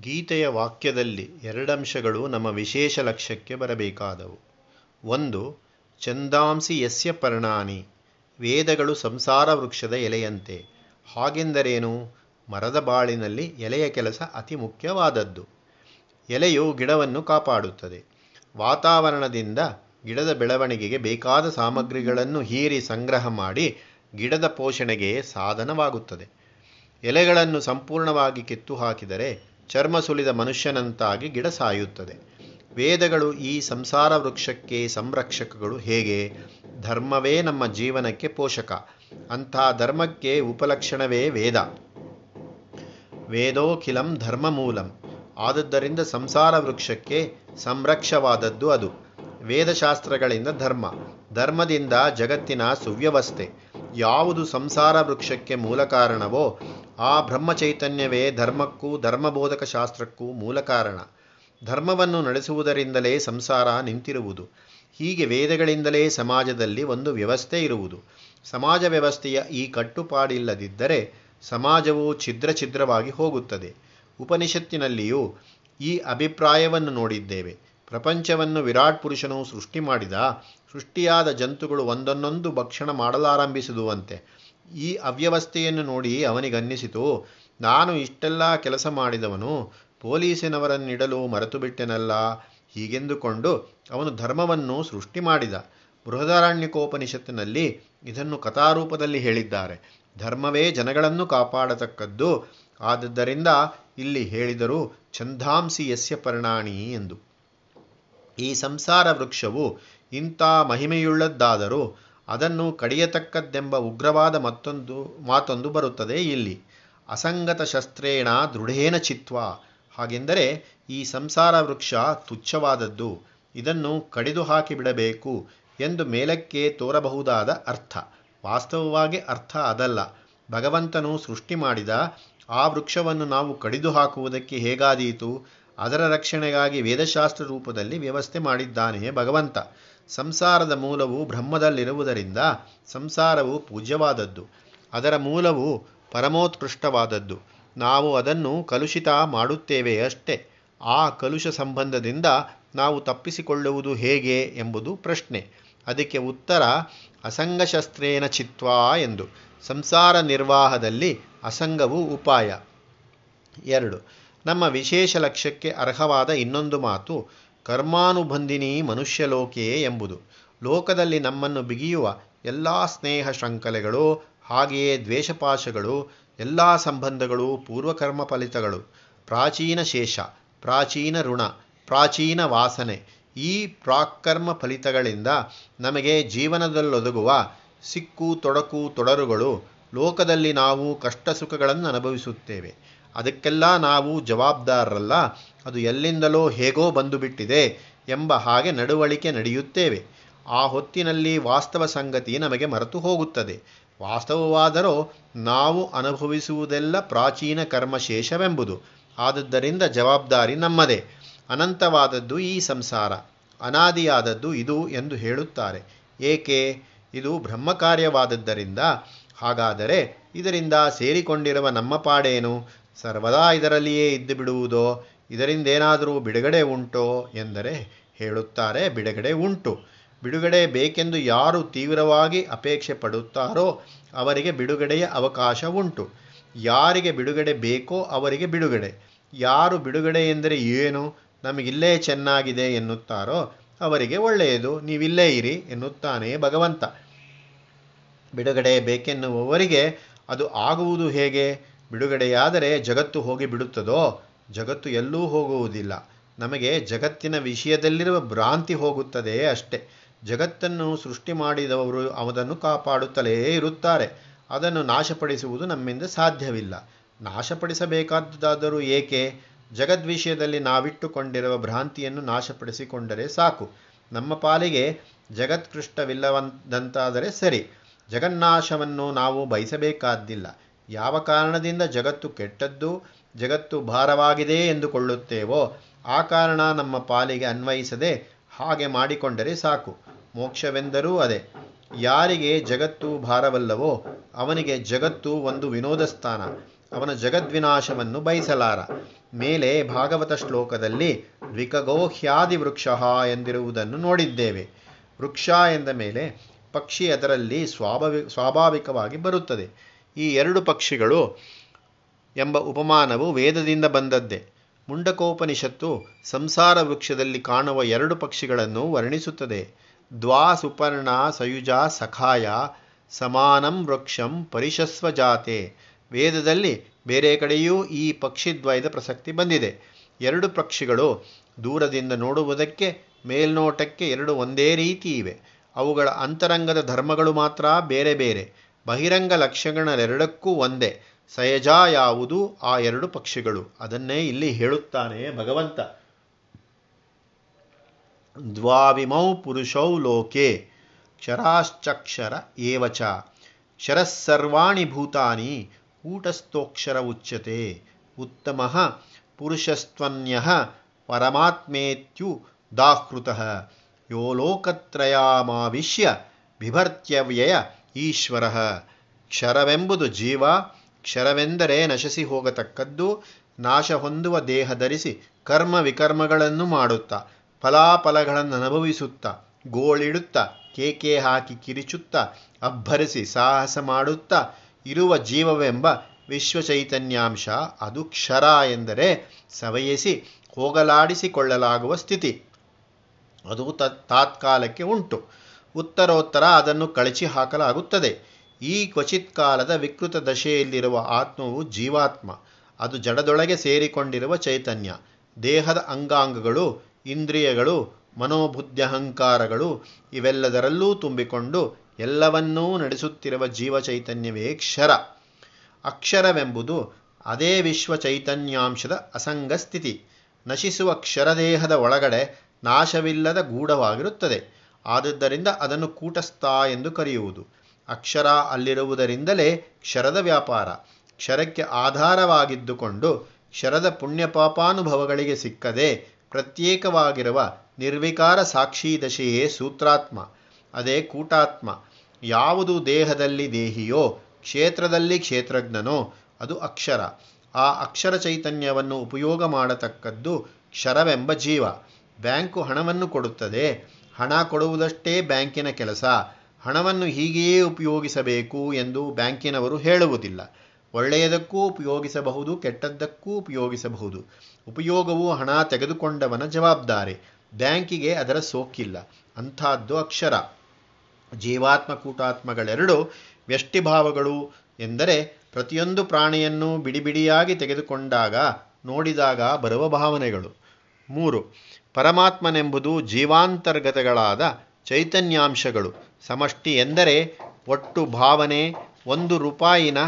ಗೀತೆಯ ವಾಕ್ಯದಲ್ಲಿ ಎರಡಂಶಗಳು ನಮ್ಮ ವಿಶೇಷ ಲಕ್ಷ್ಯಕ್ಕೆ ಬರಬೇಕಾದವು. ಒಂದು, ಚಂದಾಂಸಿ ಯಸ್ಯ ಪರ್ಣಾನಿ, ವೇದಗಳು ಸಂಸಾರ ವೃಕ್ಷದ ಎಲೆಯಂತೆ. ಹಾಗೆಂದರೇನು? ಮರದ ಬಾಳಿನಲ್ಲಿ ಎಲೆಯ ಕೆಲಸ ಅತಿ ಮುಖ್ಯವಾದದ್ದು. ಎಲೆಯು ಗಿಡವನ್ನು ಕಾಪಾಡುತ್ತದೆ. ವಾತಾವರಣದಿಂದ ಗಿಡದ ಬೆಳವಣಿಗೆಗೆ ಬೇಕಾದ ಸಾಮಗ್ರಿಗಳನ್ನು ಹೀರಿ ಸಂಗ್ರಹ ಮಾಡಿ ಗಿಡದ ಪೋಷಣೆಗೆ ಸಾಧನವಾಗುತ್ತದೆ. ಎಲೆಗಳನ್ನು ಸಂಪೂರ್ಣವಾಗಿ ಕಿತ್ತು ಹಾಕಿದರೆ ಚರ್ಮ ಸುಲಿದ ಮನುಷ್ಯನಂತಾಗಿ ಗಿಡ ಸಾಯುತ್ತದೆ. ವೇದಗಳು ಈ ಸಂಸಾರ ವೃಕ್ಷಕ್ಕೆ ಸಂರಕ್ಷಕಗಳು ಹೇಗೆ? ಧರ್ಮವೇ ನಮ್ಮ ಜೀವನಕ್ಕೆ ಪೋಷಕ. ಅಂಥ ಧರ್ಮಕ್ಕೆ ಉಪಲಕ್ಷಣವೇ ವೇದ. ವೇದೋಖಿಲಂ ಧರ್ಮ ಮೂಲಂ ಆದದ್ದರಿಂದ ಸಂಸಾರ ವೃಕ್ಷಕ್ಕೆ ಸಂರಕ್ಷವಾದದ್ದು ಅದು. ವೇದಶಾಸ್ತ್ರಗಳಿಂದ ಧರ್ಮ. ಧರ್ಮದಿಂದ ಜಗತ್ತಿನ ಸುವ್ಯವಸ್ಥೆ. ಯಾವುದು ಸಂಸಾರ ವೃಕ್ಷಕ್ಕೆ ಮೂಲ ಕಾರಣವೋ ಆ ಬ್ರಹ್ಮಚೈತನ್ಯವೇ ಧರ್ಮಕ್ಕೂ ಧರ್ಮಬೋಧಕ ಶಾಸ್ತ್ರಕ್ಕೂ ಮೂಲ ಕಾರಣ. ಧರ್ಮವನ್ನು ನಡೆಸುವುದರಿಂದಲೇ ಸಂಸಾರ ನಿಂತಿರುವುದು. ಹೀಗೆ ವೇದಗಳಿಂದಲೇ ಸಮಾಜದಲ್ಲಿ ಒಂದು ವ್ಯವಸ್ಥೆ ಇರುವುದು. ಸಮಾಜ ವ್ಯವಸ್ಥೆಯ ಈ ಕಟ್ಟುಪಾಡಿಲ್ಲದಿದ್ದರೆ ಸಮಾಜವು ಛಿದ್ರ ಛಿದ್ರವಾಗಿ ಹೋಗುತ್ತದೆ. ಉಪನಿಷತ್ತಿನಲ್ಲಿಯೂ ಈ ಅಭಿಪ್ರಾಯವನ್ನು ನೋಡಿದ್ದೇವೆ. ಪ್ರಪಂಚವನ್ನು ವಿರಾಟ್ ಪುರುಷನು ಸೃಷ್ಟಿ ಮಾಡಿದ, ಸೃಷ್ಟಿಯಾದ ಜಂತುಗಳು ಒಂದನ್ನೊಂದು ಭಕ್ಷಣ ಮಾಡಲಾರಂಭಿಸಿದುವಂತೆ. ಈ ಅವ್ಯವಸ್ಥೆಯನ್ನು ನೋಡಿ ಅವನಿಗನ್ನಿಸಿತು, ನಾನು ಇಷ್ಟೆಲ್ಲ ಕೆಲಸ ಮಾಡಿದವನು, ಪೊಲೀಸಿನವರನ್ನಿಡಲು ಮರೆತು ಬಿಟ್ಟೆನಲ್ಲ ಹೀಗೆಂದುಕೊಂಡು ಅವನು ಧರ್ಮವನ್ನು ಸೃಷ್ಟಿ ಮಾಡಿದ. ಬೃಹದಾರಣ್ಯಕೋಪನಿಷತ್ತಿನಲ್ಲಿ ಇದನ್ನು ಕಥಾರೂಪದಲ್ಲಿ ಹೇಳಿದ್ದಾರೆ. ಧರ್ಮವೇ ಜನಗಳನ್ನು ಕಾಪಾಡತಕ್ಕದ್ದು. ಆದದ್ದರಿಂದ ಇಲ್ಲಿ ಹೇಳಿದರು ಛಂದಾಂಸಿ ಯಸ್ಯ ಪರ್ಣಾಣಿ ಎಂದು. ಈ ಸಂಸಾರ ವೃಕ್ಷವು ಇಂಥ ಮಹಿಮೆಯುಳ್ಳದ್ದಾದರೂ ಅದನ್ನು ಕಡಿಯತಕ್ಕದ್ದೆಂಬ ಉಗ್ರವಾದ ಮತ್ತೊಂದು, ಮಾತೊಂದು ಬರುತ್ತದೆ ಇಲ್ಲಿ. ಅಸಂಗತ ಶಸ್ತ್ರೇಣ ದೃಢೇನ ಚಿತ್ವ. ಹಾಗೆಂದರೆ ಈ ಸಂಸಾರ ವೃಕ್ಷ ತುಚ್ಛವಾದದ್ದು. ಇದನ್ನು ಕಡಿದು ಹಾಕಿಬಿಡಬೇಕು ಎಂದು ಮೇಲಕ್ಕೆ ತೋರಬಹುದಾದ ಅರ್ಥ. ವಾಸ್ತವವಾಗಿ ಅರ್ಥ ಅದಲ್ಲ. ಭಗವಂತನು ಸೃಷ್ಟಿ ಮಾಡಿದ ಆ ವೃಕ್ಷವನ್ನು ನಾವು ಕಡಿದು ಹಾಕುವುದಕ್ಕೆ ಹೇಗಾದೀತು? ಅದರ ರಕ್ಷಣೆಗಾಗಿ ವೇದಶಾಸ್ತ್ರ ರೂಪದಲ್ಲಿ ವ್ಯವಸ್ಥೆ ಮಾಡಿದ್ದಾನೆ ಭಗವಂತ. ಸಂಸಾರದ ಮೂಲವು ಬ್ರಹ್ಮದಲ್ಲಿರುವುದರಿಂದ ಸಂಸಾರವು ಪೂಜ್ಯವಾದದ್ದು. ಅದರ ಮೂಲವು ಪರಮೋತ್ಕೃಷ್ಟವಾದದ್ದು. ನಾವು ಅದನ್ನು ಕಲುಷಿತ ಮಾಡುತ್ತೇವೆ ಅಷ್ಟೇ. ಆ ಕಲುಷ ಸಂಬಂಧದಿಂದ ನಾವು ತಪ್ಪಿಸಿಕೊಳ್ಳುವುದು ಹೇಗೆ ಎಂಬುದು ಪ್ರಶ್ನೆ. ಅದಕ್ಕೆ ಉತ್ತರ, ಅಸಂಗಶಸ್ತ್ರೇನ ಚಿತ್ವಾ ಎಂದು. ಸಂಸಾರ ನಿರ್ವಾಹದಲ್ಲಿ ಅಸಂಗವು ಉಪಾಯ. ಎರಡು. ನಮ್ಮ ವಿಶೇಷ ಲಕ್ಷ್ಯಕ್ಕೆ ಅರ್ಹವಾದ ಇನ್ನೊಂದು ಮಾತು ಕರ್ಮಾನುಬಂಧಿನಿ ಮನುಷ್ಯಲೋಕೆ ಎಂಬುದು. ಲೋಕದಲ್ಲಿ ನಮ್ಮನ್ನು ಬಿಗಿಯುವ ಎಲ್ಲ ಸ್ನೇಹ ಶೃಂಖಲೆಗಳು, ಹಾಗೆಯೇ ದ್ವೇಷಪಾಶಗಳು, ಎಲ್ಲ ಸಂಬಂಧಗಳು ಪೂರ್ವಕರ್ಮ ಫಲಿತಗಳು. ಪ್ರಾಚೀನ ಶೇಷ, ಪ್ರಾಚೀನ ಋಣ, ಪ್ರಾಚೀನ ವಾಸನೆ ಈ ಪ್ರಾಕರ್ಮ ಫಲಿತಗಳಿಂದ ನಮಗೆ ಜೀವನದಲ್ಲೊದಗುವ ಸಿಕ್ಕು ತೊಡಕು ತೊಡರುಗಳು ಲೋಕದಲ್ಲಿ ನಾವು ಕಷ್ಟ ಸುಖಗಳನ್ನು ಅನುಭವಿಸುತ್ತೇವೆ ಅದಕ್ಕೆಲ್ಲ ನಾವು ಜವಾಬ್ದಾರರಲ್ಲ ಅದು ಎಲ್ಲಿಂದಲೋ ಹೇಗೋ ಬಂದುಬಿಟ್ಟಿದೆ ಎಂಬ ಹಾಗೆ ನಡವಳಿಕೆ ನಡೆಯುತ್ತೇವೆ. ಆ ಹೊತ್ತಿನಲ್ಲಿ ವಾಸ್ತವ ಸಂಗತಿ ನಮಗೆ ಮರೆತು ಹೋಗುತ್ತದೆ. ವಾಸ್ತವವಾದರೂ ನಾವು ಅನುಭವಿಸುವುದೆಲ್ಲ ಪ್ರಾಚೀನ ಕರ್ಮಶೇಷವೆಂಬುದು. ಆದದ್ದರಿಂದ ಜವಾಬ್ದಾರಿ ನಮ್ಮದೇ. ಅನಂತವಾದದ್ದು ಈ ಸಂಸಾರ. ಅನಾದಿಯಾದದ್ದು ಇದು ಎಂದು ಹೇಳುತ್ತಾರೆ. ಏಕೆ? ಇದು ಬ್ರಹ್ಮಕಾರ್ಯವಾದದ್ದರಿಂದ. ಹಾಗಾದರೆ ಇದರಿಂದ ಸೇರಿಕೊಂಡಿರುವ ನಮ್ಮ ಪಾಡೇನು? ಸರ್ವದಾ ಇದರಲ್ಲಿಯೇ ಇದ್ದು ಬಿಡುವುದೋ ಇದರಿಂದೇನಾದರೂ ಬಿಡುಗಡೆ ಉಂಟೋ ಎಂದರೆ ಹೇಳುತ್ತಾರೆ, ಬಿಡುಗಡೆ ಉಂಟು. ಬಿಡುಗಡೆ ಬೇಕೆಂದು ಯಾರು ತೀವ್ರವಾಗಿ ಅಪೇಕ್ಷೆ ಪಡುತ್ತಾರೋ ಅವರಿಗೆ ಬಿಡುಗಡೆಯ ಅವಕಾಶ ಉಂಟು. ಯಾರಿಗೆ ಬಿಡುಗಡೆ ಬೇಕೋ ಅವರಿಗೆ ಬಿಡುಗಡೆ. ಯಾರು ಬಿಡುಗಡೆ ಎಂದರೆ ಏನು? ನಮಗಿಲ್ಲೇ ಚೆನ್ನಾಗಿದೆ ಎನ್ನುತ್ತಾರೋ ಅವರಿಗೆ ಒಳ್ಳೆಯದು. ನೀವಿಲ್ಲೇ ಇರಿ ಎನ್ನುತ್ತಾನೆ ಭಗವಂತ. ಬಿಡುಗಡೆ ಬೇಕೆನ್ನುವವರಿಗೆ ಅದು ಆಗುವುದು ಹೇಗೆ? ಬಿಡುಗಡೆಯಾದರೆ ಜಗತ್ತು ಹೋಗಿ ಬಿಡುತ್ತದೋ ಜಗತ್ತು ಎಲ್ಲೂ ಹೋಗುವುದಿಲ್ಲ. ನಮಗೆ ಜಗತ್ತಿನ ವಿಷಯದಲ್ಲಿರುವ ಭ್ರಾಂತಿ ಹೋಗುತ್ತದೆ ಅಷ್ಟೆ. ಜಗತ್ತನ್ನು ಸೃಷ್ಟಿ ಮಾಡಿದವರು ಅದನ್ನು ಕಾಪಾಡುತ್ತಲೇ ಇರುತ್ತಾರೆ. ಅದನ್ನು ನಾಶಪಡಿಸುವುದು ನಮ್ಮಿಂದ ಸಾಧ್ಯವಿಲ್ಲ. ನಾಶಪಡಿಸಬೇಕಾದದಾದರೂ ಏಕೆ? ಜಗದ್ ವಿಷಯದಲ್ಲಿ ನಾವಿಟ್ಟುಕೊಂಡಿರುವ ಭ್ರಾಂತಿಯನ್ನು ನಾಶಪಡಿಸಿಕೊಂಡರೆ ಸಾಕು. ನಮ್ಮ ಪಾಲಿಗೆ ಜಗತ್ಕೃಷ್ಟವಿಲ್ಲವಂತಾದರೆ ಸರಿ. ಜಗನ್ನಾಶವನ್ನು ನಾವು ಬಯಸಬೇಕಾದ್ದಿಲ್ಲ ಯಾವ ಕಾರಣದಿಂದ ಜಗತ್ತು ಕೆಟ್ಟದ್ದು? ಜಗತ್ತು ಭಾರವಾಗಿದೆ ಎಂದುಕೊಳ್ಳುತ್ತೇವೋ, ಆ ಕಾರಣ ನಮ್ಮ ಪಾಲಿಗೆ ಅನ್ವಯಿಸದೆ ಹಾಗೆ ಮಾಡಿಕೊಂಡರೆ ಸಾಕು. ಮೋಕ್ಷವೆಂದರೂ ಅದೇ. ಯಾರಿಗೆ ಜಗತ್ತು ಭಾರವಲ್ಲವೋ, ಅವನಿಗೆ ಜಗತ್ತು ಒಂದು ವಿನೋದ ಸ್ಥಾನ ಅವನ ಜಗದ್ವಿನಾಶವನ್ನು ಬಯಸಲಾರ. ಮೇಲೆ ಭಾಗವತ ಶ್ಲೋಕದಲ್ಲಿ ದ್ವಿಕಗೋಹ್ಯಾದಿ ವೃಕ್ಷ ಎಂದಿರುವುದನ್ನು ನೋಡಿದ್ದೇವೆ. ವೃಕ್ಷ ಎಂದ ಮೇಲೆ ಪಕ್ಷಿ ಅದರಲ್ಲಿ ಸ್ವಾಭಾವಿ, ಸ್ವಾಭಾವಿಕವಾಗಿ ಬರುತ್ತದೆ. ಈ ಎರಡು ಪಕ್ಷಿಗಳು ಎಂಬ ಉಪಮಾನವು ವೇದದಿಂದ ಬಂದದ್ದೇ. ಮುಂಡಕೋಪನಿಷತ್ತು ಸಂಸಾರ ವೃಕ್ಷದಲ್ಲಿ ಕಾಣುವ ಎರಡು ಪಕ್ಷಿಗಳನ್ನು ವರ್ಣಿಸುತ್ತದೆ. ದ್ವಾ ಸುಪರ್ಣ ಸಯುಜ ಸಖಾಯ ಸಮಾನಂ ವೃಕ್ಷಂ ಪರಿಶಸ್ವ ಜಾತೆ ವೇದದಲ್ಲಿ ಬೇರೆ ಕಡೆಯೂ ಈ ಪಕ್ಷಿದ್ವಯದ ಪ್ರಸಕ್ತಿ ಬಂದಿದೆ. ಎರಡು ಪಕ್ಷಿಗಳು ದೂರದಿಂದ ನೋಡುವುದಕ್ಕೆ, ಮೇಲ್ನೋಟಕ್ಕೆ ಎರಡು ಒಂದೇ ರೀತಿ ಇವೆ. ಅವುಗಳ ಅಂತರಂಗದ ಧರ್ಮಗಳು ಮಾತ್ರ ಬೇರೆ ಬೇರೆ. ಬಹಿರಂಗ ಲಕ್ಷಣಗಳೆರಡಕ್ಕೂ ಒಂದೇ. ಸಯಜ ಯಾವುದು ಆ ಎರಡು ಪಕ್ಷಿಗಳು? ಅದನ್ನೇ ಇಲ್ಲಿ ಹೇಳುತ್ತಾನೆ ಭಗವಂತ. ದ್ವಾವಿಮೌ ಪುರುಷೌ ಲೋಕೆ, ಕ್ಷರಾಶ್ಚಕ್ಷರ ಏವಚ. ಕ್ಷರಸ್ಸರ್ವಾಣಿ ಭೂತಾನಿ ಕೂಟಸ್ಥೋಕ್ಷರ ಉಚ್ಯತೆ. ಉತ್ತಮ ಪುರುಷಸ್ತ್ವನ್ಯ ಪರಮಾತ್ಮೇತ್ಯು ದಾಹೃತಃ. ಯೋ ಲೋಕತ್ರಯಾಮಾವಿಶ್ಯ ಬಿಭರ್ತ್ಯವ್ಯಯ ಈಶ್ವರ. ಕ್ಷರವೆಂಬುದು ಜೀವ ಕ್ಷರವೆಂದರೆ ನಶಿಸಿ ಹೋಗತಕ್ಕದ್ದು ನಾಶ ಹೊಂದುವ ದೇಹ ಧರಿಸಿ ಕರ್ಮ ವಿಕರ್ಮಗಳನ್ನು ಮಾಡುತ್ತಾ, ಫಲಾಫಲಗಳನ್ನು ಅನುಭವಿಸುತ್ತಾ, ಗೋಳಿಡುತ್ತಾ, ಕೇಕೆ ಹಾಕಿ ಕಿರಿಚುತ್ತಾ, ಅಬ್ಬರಿಸಿ ಸಾಹಸ ಮಾಡುತ್ತಾ ಇರುವ ಜೀವವೆಂಬ ವಿಶ್ವಚೈತನ್ಯಾಂಶ ಅದು ಕ್ಷರ ಎಂದರೆ ಸವಯಿಸಿ ಹೋಗಲಾಡಿಸಿಕೊಳ್ಳಲಾಗುವ ಸ್ಥಿತಿ. ಅದು ತಾತ್ಕಾಲಕ್ಕೆ ಉಂಟು. ಉತ್ತರೋತ್ತರ ಅದನ್ನು ಕಳಚಿ ಹಾಕಲಾಗುತ್ತದೆ ಈ ಕ್ವಚಿತ್ ಕಾಲದ ವಿಕೃತ ದಶೆಯಲ್ಲಿರುವ ಆತ್ಮವು ಜೀವಾತ್ಮ. ಅದು ಜಡದೊಳಗೆ ಸೇರಿಕೊಂಡಿರುವ ಚೈತನ್ಯ. ದೇಹದ ಅಂಗಾಂಗಗಳು, ಇಂದ್ರಿಯಗಳು, ಮನೋಬುದ್ಧಹಂಕಾರಗಳು ಇವೆಲ್ಲದರಲ್ಲೂ ತುಂಬಿಕೊಂಡು ಎಲ್ಲವನ್ನೂ ನಡೆಸುತ್ತಿರುವ ಜೀವ ಚೈತನ್ಯವೇ ಕ್ಷರ. ಅಕ್ಷರವೆಂಬುದು ಅದೇ ವಿಶ್ವ ಚೈತನ್ಯಾಂಶದ ಅಸಂಗ ಸ್ಥಿತಿ. ನಶಿಸುವ ಕ್ಷರದೇಹದ ಒಳಗಡೆ ನಾಶವಿಲ್ಲದ ಗೂಢವಾಗಿರುತ್ತದೆ. ಆದುದರಿಂದ ಅದನ್ನು ಕೂಟಸ್ಥ ಎಂದು ಕರೆಯುವುದು. ಅಕ್ಷರ ಅಲ್ಲಿರುವುದರಿಂದಲೇ ಕ್ಷರದ ವ್ಯಾಪಾರ. ಕ್ಷರಕ್ಕೆ ಆಧಾರವಾಗಿದ್ದುಕೊಂಡು ಕ್ಷರದ ಪುಣ್ಯಪಾಪಾನುಭವಗಳಿಗೆ ಸಿಕ್ಕದೆ ಪ್ರತ್ಯೇಕವಾಗಿರುವ ನಿರ್ವಿಕಾರ ಸಾಕ್ಷಿ ದಶೆಯೇ ಸೂತ್ರಾತ್ಮ. ಅದೇ ಕೂಟಾತ್ಮ. ಯಾವುದು ದೇಹದಲ್ಲಿ ದೇಹಿಯೋ, ಕ್ಷೇತ್ರದಲ್ಲಿ ಕ್ಷೇತ್ರಜ್ಞನೋ, ಅದು ಅಕ್ಷರ. ಆ ಅಕ್ಷರ ಚೈತನ್ಯವನ್ನು ಉಪಯೋಗ ಮಾಡತಕ್ಕದ್ದು ಕ್ಷರವೆಂಬ ಜೀವ. ಬ್ಯಾಂಕು ಹಣವನ್ನು ಕೊಡುತ್ತದೆ. ಹಣ ಕೊಡುವುದಷ್ಟೇ ಬ್ಯಾಂಕಿನ ಕೆಲಸ. ಹಣವನ್ನು ಹೀಗೆಯೇ ಉಪಯೋಗಿಸಬೇಕು ಎಂದು ಬ್ಯಾಂಕಿನವರು ಹೇಳುವುದಿಲ್ಲ. ಒಳ್ಳೆಯದಕ್ಕೂ ಉಪಯೋಗಿಸಬಹುದು, ಕೆಟ್ಟದ್ದಕ್ಕೂ ಉಪಯೋಗಿಸಬಹುದು. ಉಪಯೋಗವು ಹಣ ತೆಗೆದುಕೊಂಡವನ ಜವಾಬ್ದಾರಿ. ಬ್ಯಾಂಕಿಗೆ ಅದರ ಸೋಕಿಲ್ಲ. ಅಂಥದ್ದು ಅಕ್ಷರ. ಜೀವಾತ್ಮ ಕೂಟಾತ್ಮಗಳೆರಡು ವ್ಯಷ್ಟಿಭಾವಗಳು ಎಂದರೆ ಪ್ರತಿಯೊಂದು ಪ್ರಾಣಿಯನ್ನು ಬಿಡಿಬಿಡಿಯಾಗಿ ತೆಗೆದುಕೊಂಡಾಗ, ನೋಡಿದಾಗ ಬರುವ ಭಾವನೆಗಳು. ಮೂರು, ಪರಮಾತ್ಮನೆಂಬುದು ಜೀವಾಂತರ್ಗತಗಳಾದ ಚೈತನ್ಯಾಂಶಗಳು. ಸಮಷ್ಟಿ ಎಂದರೆ ಒಟ್ಟು ಭಾವನೆ, ಒಂದು ರೂಪಾಯಿನ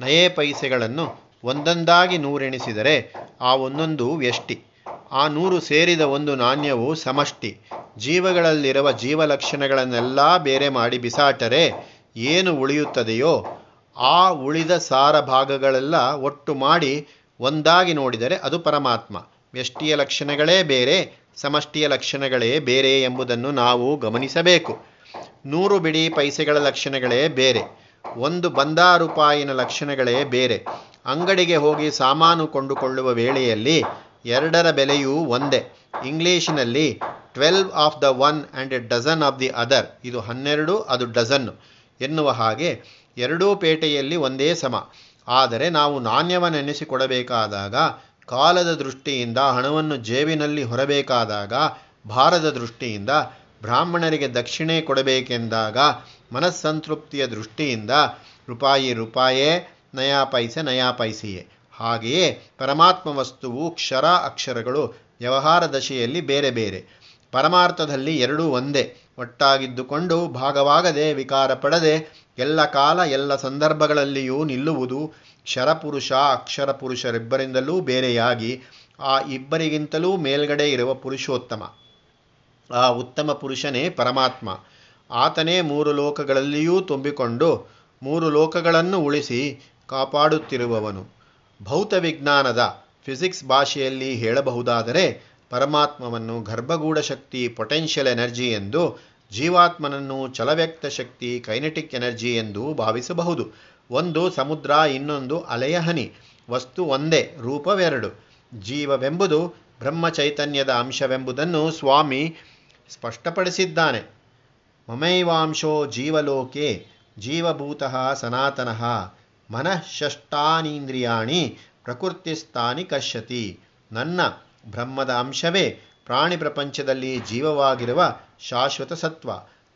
ನಯೇ ಪೈಸೆಗಳನ್ನು ಒಂದೊಂದಾಗಿ ನೂರೆಣಿಸಿದರೆ ಆ ಒಂದೊಂದು ವ್ಯಷ್ಟಿ. ಆ ನೂರು ಸೇರಿದ ಒಂದು ನಾಣ್ಯವು ಸಮಷ್ಟಿ. ಜೀವಗಳಲ್ಲಿರುವ ಜೀವಲಕ್ಷಣಗಳನ್ನೆಲ್ಲ ಬೇರೆ ಮಾಡಿ ಬಿಸಾಟರೆ ಏನು ಉಳಿಯುತ್ತದೆಯೋ ಆ ಉಳಿದ ಸಾರ ಭಾಗಗಳೆಲ್ಲ ಒಟ್ಟು ಮಾಡಿ ಒಂದಾಗಿ ನೋಡಿದರೆ ಅದು ಪರಮಾತ್ಮ. ವ್ಯಷ್ಟಿಯ ಲಕ್ಷಣಗಳೇ ಬೇರೆ ಸಮಷ್ಟಿಯ ಲಕ್ಷಣಗಳೇ ಬೇರೆ ಎಂಬುದನ್ನು ನಾವು ಗಮನಿಸಬೇಕು. ನೂರು ಬಿಡಿ ಪೈಸೆಗಳ ಲಕ್ಷಣಗಳೇ ಬೇರೆ. ಒಂದು ಬಂದಾ ರೂಪಾಯಿನ ಲಕ್ಷಣಗಳೇ ಬೇರೆ. ಅಂಗಡಿಗೆ ಹೋಗಿ ಸಾಮಾನು ಕೊಂಡುಕೊಳ್ಳುವ ವೇಳೆಯಲ್ಲಿ ಎರಡರ ಬೆಲೆಯೂ ಒಂದೇ. ಇಂಗ್ಲೀಷಿನಲ್ಲಿ twelve of the one and a dozen of the other. ಇದು ಹನ್ನೆರಡು, ಅದು ಡಜನ್ನು ಎನ್ನುವ ಹಾಗೆ ಎರಡೂ ಪೇಟೆಯಲ್ಲಿ ಒಂದೇ ಸಮ. ಆದರೆ ನಾವು ನಾಣ್ಯವನ್ನೆನೆಸಿಕೊಡಬೇಕಾದಾಗ ಕಾಲದ ದೃಷ್ಟಿಯಿಂದ ಹಣವನ್ನು ಜೇಬಿನಲ್ಲಿ ಹೊರಬೇಕಾದಾಗ, ಭಾರದ ದೃಷ್ಟಿಯಿಂದ ಬ್ರಾಹ್ಮಣರಿಗೆ ದಕ್ಷಿಣೆ ಕೊಡಬೇಕೆಂದಾಗ, ಮನಸ್ಸಂತೃಪ್ತಿಯ ದೃಷ್ಟಿಯಿಂದ ರೂಪಾಯಿ ರೂಪಾಯೇ, ನಯಾ ಪೈಸೆ, ನಯಾ ಪೈಸೆಯೇ. ಹಾಗೆಯೇ ಪರಮಾತ್ಮ ವಸ್ತುವು ಕ್ಷರ ಅಕ್ಷರಗಳು ವ್ಯವಹಾರ ದಶೆಯಲ್ಲಿ ಬೇರೆ ಬೇರೆ. ಪರಮಾರ್ಥದಲ್ಲಿ ಎರಡೂ ಒಂದೇ. ಒಟ್ಟಾಗಿದ್ದುಕೊಂಡು ಭಾಗವಾಗದೆ ವಿಕಾರ ಪಡದೆ ಎಲ್ಲ ಕಾಲ ಎಲ್ಲ ಸಂದರ್ಭಗಳಲ್ಲಿಯೂ ನಿಲ್ಲುವುದು ಕ್ಷರಪುರುಷ ಅಕ್ಷರ ಪುರುಷರಿಬ್ಬರಿಂದಲೂ ಬೇರೆಯಾಗಿ ಆ ಇಬ್ಬರಿಗಿಂತಲೂ ಮೇಲ್ಗಡೆ ಇರುವ ಪುರುಷೋತ್ತಮ. ಆ ಉತ್ತಮ ಪುರುಷನೇ ಪರಮಾತ್ಮ. ಆತನೇ ಮೂರು ಲೋಕಗಳಲ್ಲಿಯೂ ತುಂಬಿಕೊಂಡು ಮೂರು ಲೋಕಗಳನ್ನು ಉಳಿಸಿ ಕಾಪಾಡುತ್ತಿರುವವನು. ಭೌತ ವಿಜ್ಞಾನದ ಫಿಸಿಕ್ಸ್ ಭಾಷೆಯಲ್ಲಿ ಹೇಳಬಹುದಾದರೆ ಪರಮಾತ್ಮವನ್ನು ಗರ್ಭಗೂಢ ಶಕ್ತಿ ಪೊಟೆನ್ಷಿಯಲ್ ಎನರ್ಜಿ ಎಂದು, ಜೀವಾತ್ಮನನ್ನು ಚಲವ್ಯಕ್ತ ಶಕ್ತಿ ಕೈನೆಟಿಕ್ ಎನರ್ಜಿ ಎಂದು ಭಾವಿಸಬಹುದು. ಒಂದು ಸಮುದ್ರ, ಇನ್ನೊಂದು ಅಲೆಯ ಹನಿ. ವಸ್ತು ಒಂದೇ, ರೂಪವೆರಡು. ಜೀವವೆಂಬುದು ಬ್ರಹ್ಮ ಚೈತನ್ಯದ ಅಂಶವೆಂಬುದನ್ನು ಸ್ವಾಮಿ ಸ್ಪಷ್ಟಪಡಿಸಿದ್ದಾನೆ. ಮಮೈವಾಂಶೋ ಜೀವಲೋಕೆ, ಜೀವಭೂತಃ ಸನಾತನಃ. ಮನಃಷ್ಟಾನೀಂದ್ರಿಯಾಣಿ ಪ್ರಕೃತಿಸ್ಥಾನಿ ಕಶ್ಯತಿ. ನನ್ನ ಬ್ರಹ್ಮದ ಅಂಶವೇ ಪ್ರಾಣಿ ಪ್ರಪಂಚದಲ್ಲಿ ಜೀವವಾಗಿರುವ ಶಾಶ್ವತ ಸತ್ವ.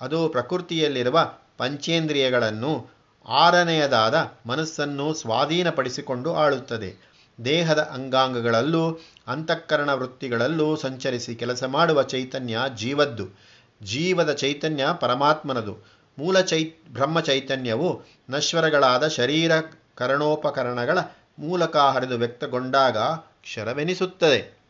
ಅದು ಪ್ರಕೃತಿಯಲ್ಲಿರುವ ಪಂಚೇಂದ್ರಿಯಗಳನ್ನು ಆರನೆಯದಾದ ಮನಸ್ಸನ್ನು ಸ್ವಾಧೀನಪಡಿಸಿಕೊಂಡು ಆಳುತ್ತದೆ. ದೇಹದ ಅಂಗಾಂಗಗಳಲ್ಲೂ, ಅಂತಃಕರಣ ವೃತ್ತಿಗಳಲ್ಲೂ ಸಂಚರಿಸಿ ಕೆಲಸ ಮಾಡುವ ಚೈತನ್ಯ ಜೀವದ್ದು. ಜೀವದ ಚೈತನ್ಯ ಪರಮಾತ್ಮನದು. ಮೂಲ ಚೈ, ಬ್ರಹ್ಮ ಚೈತನ್ಯವು ನಶ್ವರಗಳಾದ ಶರೀರ ಕರಣೋಪಕರಣಗಳ ಮೂಲಕ ಹರಿದು ವ್ಯಕ್ತಗೊಂಡಾಗ ಕ್ಷರವೆನಿಸುತ್ತದೆ